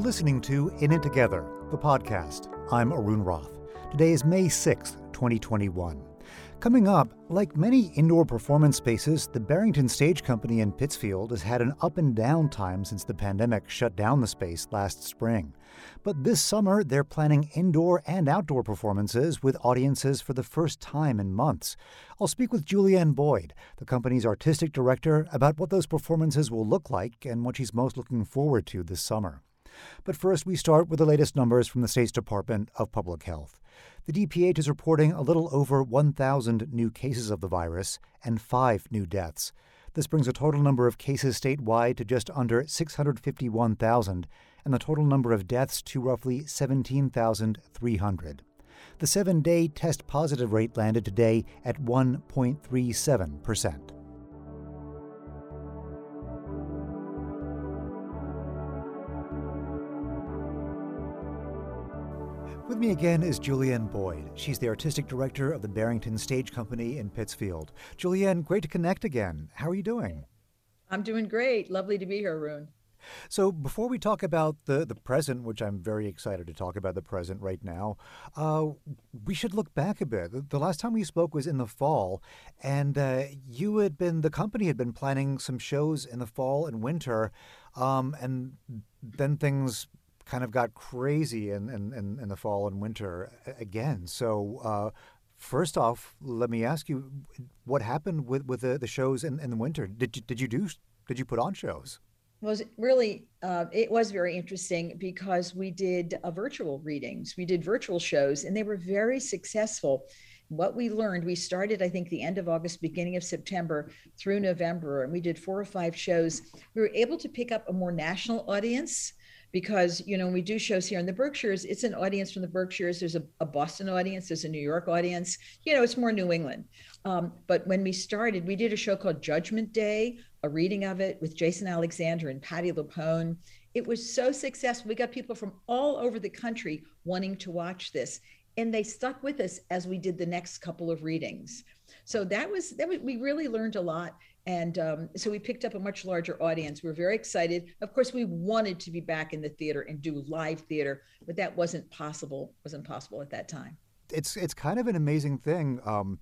You're listening to In It Together, the podcast. I'm Arun Rath. Today is May 6th, 2021. Coming up, like many indoor performance spaces, the Barrington Stage Company in Pittsfield has had an up and down time since the pandemic shut down the space last spring. But this summer, they're planning indoor and outdoor performances with audiences for the first time in months. I'll speak with Julianne Boyd, the company's artistic director, about what those performances will look like and what she's most looking forward to this summer. But first, we start with the latest numbers from the state's Department of Public Health. The DPH is reporting a little over 1,000 new cases of the virus and five new deaths. This brings the total number of cases statewide to just under 651,000 and the total number of deaths to roughly 17,300. The seven day test positive rate landed today at 1.37 percent. Me again is Julianne Boyd. She's the artistic director of the Barrington Stage Company in Pittsfield. Julianne, great to connect again. How are you doing? I'm doing great. Lovely to be here, Arun. So, before we talk about the, the present, which I'm very excited to talk about the present right now, uh, we should look back a bit. The, the, last time we spoke was in the fall, and uh, you had been, the company had been planning some shows in the fall and winter, um, and then things kind of got crazy in, in, in, the fall and winter again. So, uh, first off, let me ask you, what happened with, with the, the shows in, in the winter? Did you, did you do did you put on shows? was really uh, it was very interesting because we did uh, virtual readings we did virtual shows and they were very successful what we learned we started i think the end of august beginning of september through november and we did four or five shows we were able to pick up a more national audience because you know when we do shows here in the berkshires. It's an audience from the berkshires. There's a, a boston audience. There's a new york audience. You know it's more new england. Um, but when we started we did a show called judgment day a reading of it with jason alexander and Patti LuPone it was so successful. We got people from all over the country wanting to watch this and they stuck with us as we did the next couple of readings. So that was that we really learned a lot and um, so we picked up a much larger audience. We were very excited. Of course, we wanted to be back in the theater and do live theater, but that wasn't possible. wasn't possible at that time. It's it's kind of an amazing thing um,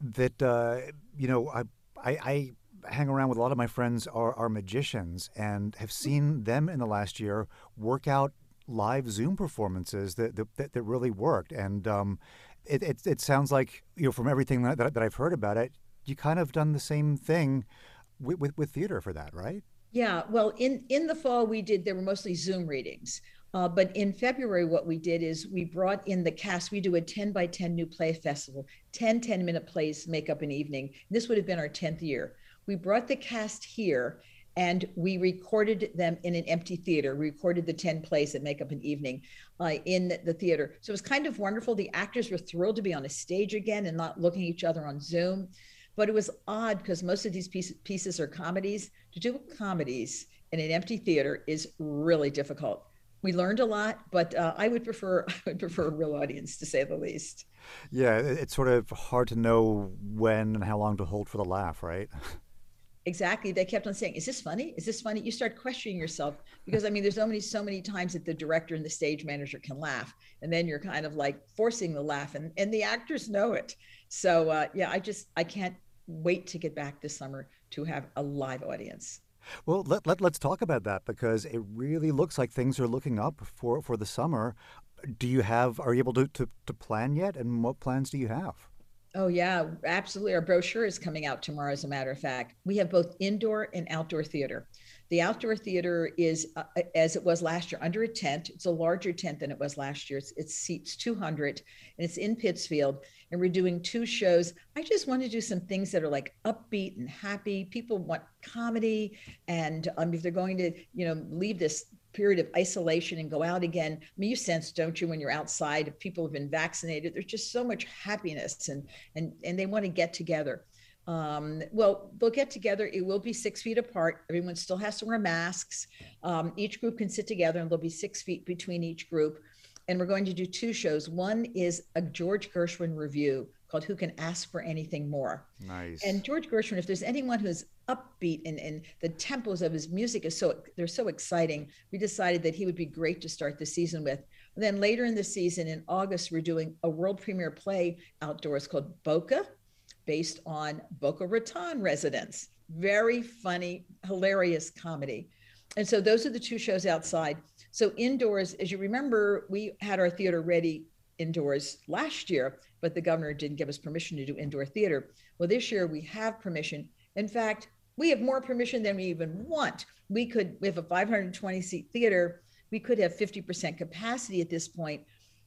that uh, you know I, I, I hang around with a lot of my friends are, are magicians and have seen them in the last year work out live Zoom performances that that, that really worked. And um, it, it, it sounds like you know from everything that, that I've heard about it, you kind of done the same thing with, with, with theater for that, right? Yeah. Well, in in the fall we did there were mostly Zoom readings. Uh, but in February, what we did is we brought in the cast. We do a 10 by 10 new play festival. 10 10 minute plays make up an evening. This would have been our 10th year. We brought the cast here and we recorded them in an empty theater. We recorded the 10 plays that make up an evening uh, in the theater. So it was kind of wonderful. The actors were thrilled to be on a stage again and not looking at each other on Zoom. But it was odd because most of these pieces, pieces are comedies. To do comedies in an empty theater is really difficult. We learned a lot, but uh, I would prefer I would prefer a real audience to say the least. Yeah, it's sort of hard to know when and how long to hold for the laugh, right? Exactly. They kept on saying, "Is this funny? Is this funny?" You start questioning yourself because I mean, there's only so many times that the director and the stage manager can laugh, and then you're kind of like forcing the laugh, and and the actors know it. So uh, yeah, I just I can't wait to get back this summer to have a live audience. Well, let, let, let's talk about that because it really looks like things are looking up for, for the summer. Do you have, are you able to, to, to plan yet? And what plans do you have? Oh, yeah, absolutely. Our brochure is coming out tomorrow, as a matter of fact. We have both indoor and outdoor theater. The outdoor theater is, uh, as it was last year, under a tent. It's a larger tent than it was last year. It's, it seats 200 and it's in Pittsfield. And we're doing two shows. I just want to do some things that are like upbeat and happy. People want comedy. And um, if they're going to, you know, leave this period of isolation and go out again. I mean, you sense, don't you, when you're outside, people have been vaccinated, there's just so much happiness and and and they want to get together. Um, well, they'll get together. It will be six feet apart. Everyone still has to wear masks. Um, each group can sit together, and there'll be six feet between each group. And we're going to do two shows. One is a George Gershwin revue called Who Can Ask for Anything More. Nice. And George Gershwin, if there's anyone who's upbeat and, and the tempos of his music is so they're so exciting, we decided that he would be great to start the season with. And then later in the season, in August, we're doing a world premiere play outdoors called Boca, based on Boca Raton residents. Very funny, hilarious comedy. And so those are the two shows outside. So indoors, as you remember, we had our theater ready indoors last year, but the governor didn't give us permission to do indoor theater. Well, this year we have permission. In fact, we have more permission than we even want. We could, we have a 520 seat theater. We could have 50% capacity at this point,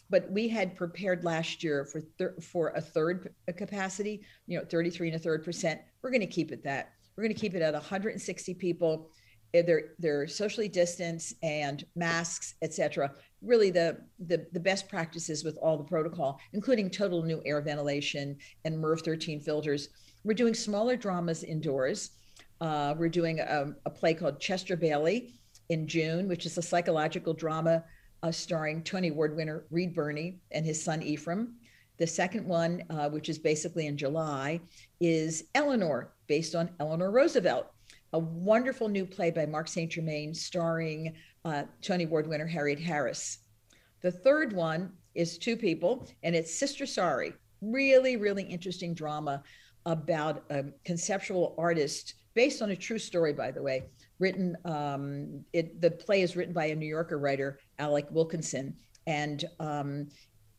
but we had prepared last year for thir- for a third capacity, you know, 33 and a third percent. We're going to keep it that. We're going to keep it at 160 people. They're they're socially distanced and masks, etc. Really, the, the the best practices with all the protocol, including total new air ventilation and MERV 13 filters. We're doing smaller dramas indoors. Uh, we're doing a, a play called Chester Bailey in June, which is a psychological drama uh, starring Tony Award winner Reed Birney and his son Ephraim. The second one, uh, which is basically in July, is Eleanor, based on Eleanor Roosevelt, a wonderful new play by Mark St. Germain starring uh, Tony Award winner Harriet Harris. The third one is two people, and it's Sister Sorry. Really, really interesting drama about a conceptual artist based on a true story, by the way. Written, um, it, the play is written by a New Yorker writer, Alec Wilkinson, and um,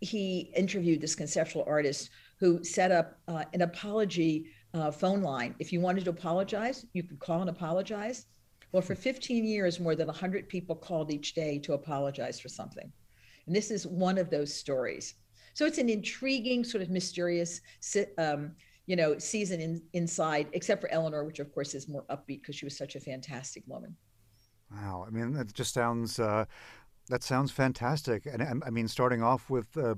he interviewed this conceptual artist who set up uh, an apology uh, phone line. If you wanted to apologize, you could call and apologize. Well, for 15 years, more than 100 people called each day to apologize for something. And this is one of those stories. So it's an intriguing, sort of mysterious um, you know, season in, inside, except for Eleanor, which of course is more upbeat because she was such a fantastic woman. Wow, I mean, that just sounds uh, that sounds fantastic, and I mean, starting off with uh,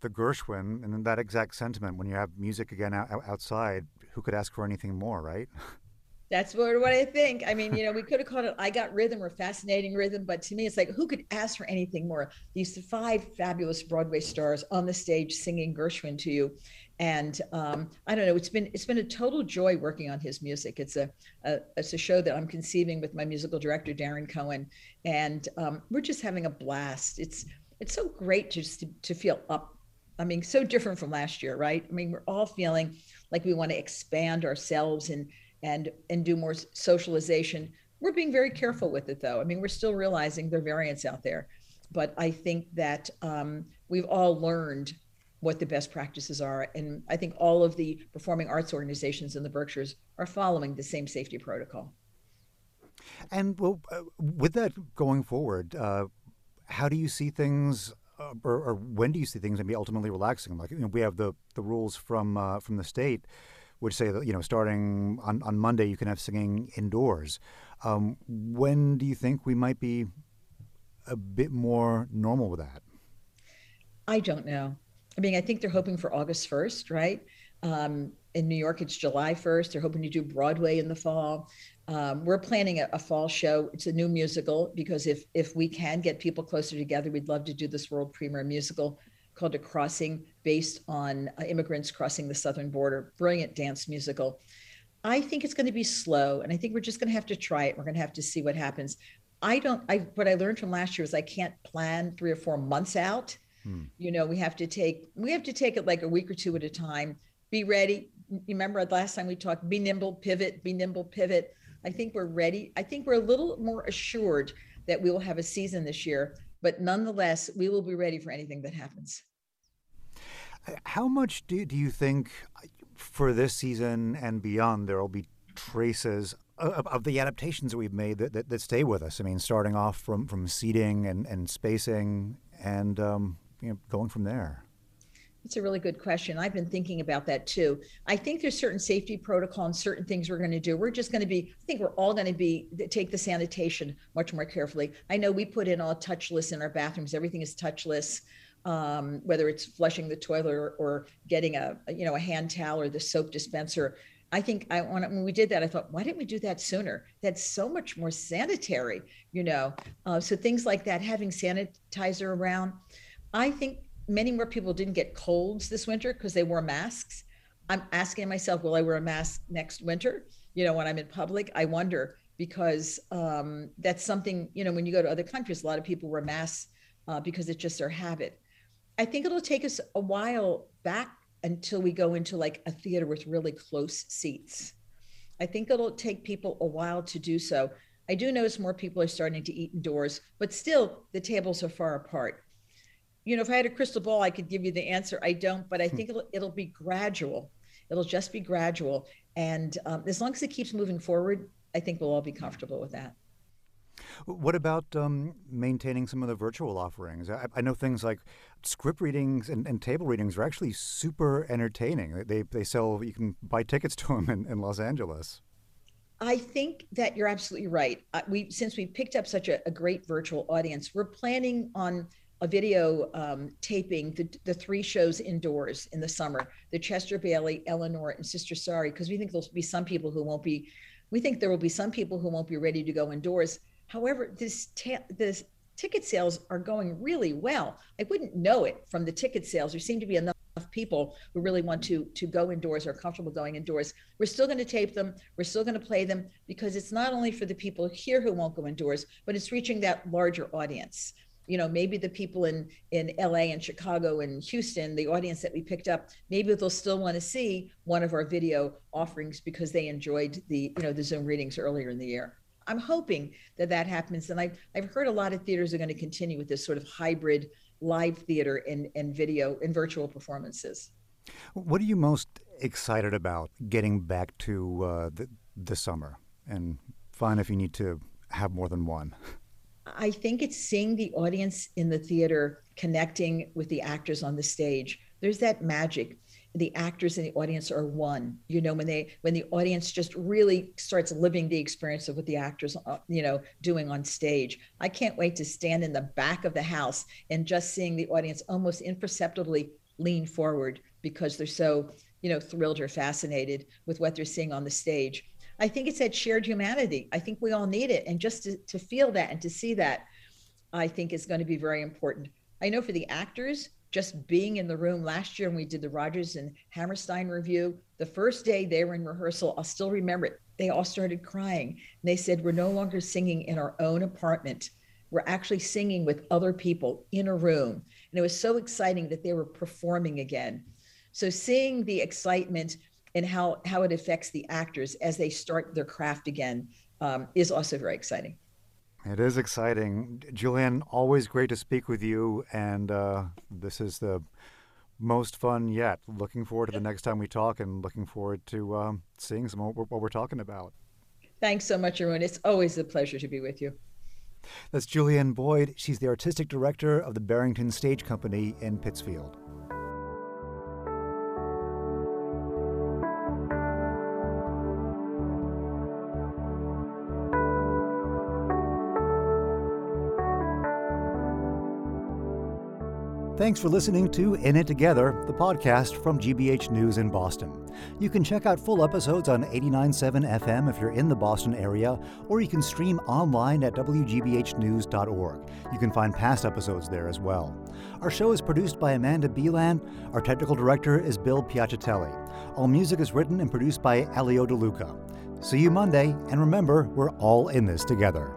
the Gershwin and that exact sentiment when you have music again outside, who could ask for anything more, right? That's what, what I think. I mean, you know, we could have called it I Got Rhythm or Fascinating Rhythm, but to me, it's like, who could ask for anything more? These five fabulous Broadway stars on the stage singing Gershwin to you and um, I don't know. It's been it's been a total joy working on his music. It's a, a it's a show that I'm conceiving with my musical director Darren Cohen, and um, we're just having a blast. It's it's so great just to, to feel up. I mean, so different from last year, right? I mean, we're all feeling like we want to expand ourselves and and and do more socialization. We're being very careful with it, though. I mean, we're still realizing there are variants out there, but I think that um, we've all learned what the best practices are. And I think all of the performing arts organizations in the Berkshires are following the same safety protocol. And well, uh, with that going forward, uh, how do you see things, uh, or, or, when do you see things maybe ultimately relaxing? Like you know, we have the the rules from uh, from the state, which say that you know starting on, on Monday you can have singing indoors. Um, when do you think we might be a bit more normal with that? I don't know. I mean, I think they're hoping for August 1st, right? Um, in New York, it's July 1st. They're hoping to do Broadway in the fall. Um, we're planning a, a, fall show. It's a new musical because if if we can get people closer together, we'd love to do this world premiere musical called A Crossing, based on uh, immigrants crossing the southern border. Brilliant dance musical. I think it's going to be slow, and I think we're just going to have to try it. We're going to have to see what happens. I don't. I what I learned from last year is I can't plan three or four months out Hmm. You know, we have to take we have to take it like a week or two at a time. Be ready. Remember last time we talked, be nimble, pivot, be nimble, pivot. I think we're ready. I think we're a little more assured that we will have a season this year, but nonetheless, we will be ready for anything that happens. How much do, do you think for this season and beyond there will be traces of, of the adaptations that we've made that, that, that, stay with us? I mean, starting off from, from seating and, and spacing and um, you know, going from there? It's a really good question. I've been thinking about that too. I think there's certain safety protocol and certain things we're going to do. We're just going to be, I think we're all going to be, take the sanitation much more carefully. I know we put in all touchless in our bathrooms, everything is touchless. Um, whether it's flushing the toilet or, or, getting a you know a hand towel or the soap dispenser. I think I when we did that, I thought, why didn't we do that sooner? That's so much more sanitary, you know. Uh, so things like that, having sanitizer around. I think many more people didn't get colds this winter because they wore masks. I'm asking myself, will I wear a mask next winter? You know, when I'm in public, I wonder because um, that's something, you know, when you go to other countries, a lot of people wear masks uh, because it's just their habit. I think it'll take us a while back until we go into like a theater with really close seats. I think it'll take people a while to do so. I do notice more people are starting to eat indoors, but still the tables are far apart. You know, if I had a crystal ball, I could give you the answer. I don't, but I hmm. think it'll, it'll be gradual. It'll just be gradual. And um, as long as it keeps moving forward, I think we'll all be comfortable with that. What about um, maintaining some of the virtual offerings? I, I know things like script readings and, and, table readings are actually super entertaining. They, they sell, you can buy tickets to them in, in Los Angeles. I think that you're absolutely right. Uh, we since we picked up such a, a, great virtual audience, we're planning on a video um, taping the, the three shows indoors in the summer: the Chester Bailey, Eleanor, and Sister Sorry, because we think there'll be some people who won't be. We think there will be some people who won't be ready to go indoors. However, this ta- this ticket sales are going really well. I wouldn't know it from the ticket sales. There seem to be enough people who really want to to go indoors or are comfortable going indoors. We're still going to tape them. We're still going to play them because it's not only for the people here who won't go indoors, but it's reaching that larger audience. You know, maybe the people in in LA and Chicago and Houston, the audience that we picked up, maybe they'll still want to see one of our video offerings because they enjoyed the you know the Zoom readings earlier in the year. I'm hoping that that happens, and I've I've heard a lot of theaters are going to continue with this sort of hybrid live theater and, and video and virtual performances. What are you most excited about getting back to uh, the, the summer? And fine if you need to have more than one. I think it's seeing the audience in the theater connecting with the actors on the stage. There's that magic the actors and the audience are one you know when they when the audience just really starts living the experience of what the actors uh, you know doing on stage. I can't wait to stand in the back of the house and just seeing the audience almost imperceptibly lean forward because they're so you know thrilled or fascinated with what they're seeing on the stage. I think it's that shared humanity. I think we all need it. And just to, to feel that and to see that i think is going to be very important. I know for the actors just being in the room last year when we did the Rodgers and Hammerstein revue, the first day they were in rehearsal, I'll still remember it. They all started crying. And they said, We're no longer singing in our own apartment. We're actually singing with other people in a room. And it was so exciting that they were performing again. So seeing the excitement and how, how it affects the actors as they start their craft again um, is also very exciting. It is exciting. Julianne, always great to speak with you. And uh, this is the most fun yet. Looking forward to the next time we talk and looking forward to um, seeing some of what we're talking about. Thanks so much, Arun. It's always a pleasure to be with you. That's Julianne Boyd. She's the artistic director of the Barrington Stage Company in Pittsfield. Thanks for listening to In It Together, the podcast from GBH News in Boston. You can check out full episodes on 89.7 FM if you're in the Boston area, or you can stream online at WGBHnews.org. You can find past episodes there as well. Our show is produced by Amanda Beland. Our technical director is Bill Piacitelli. All music is written and produced by Elio DeLuca. See you Monday, and remember, we're all in this together.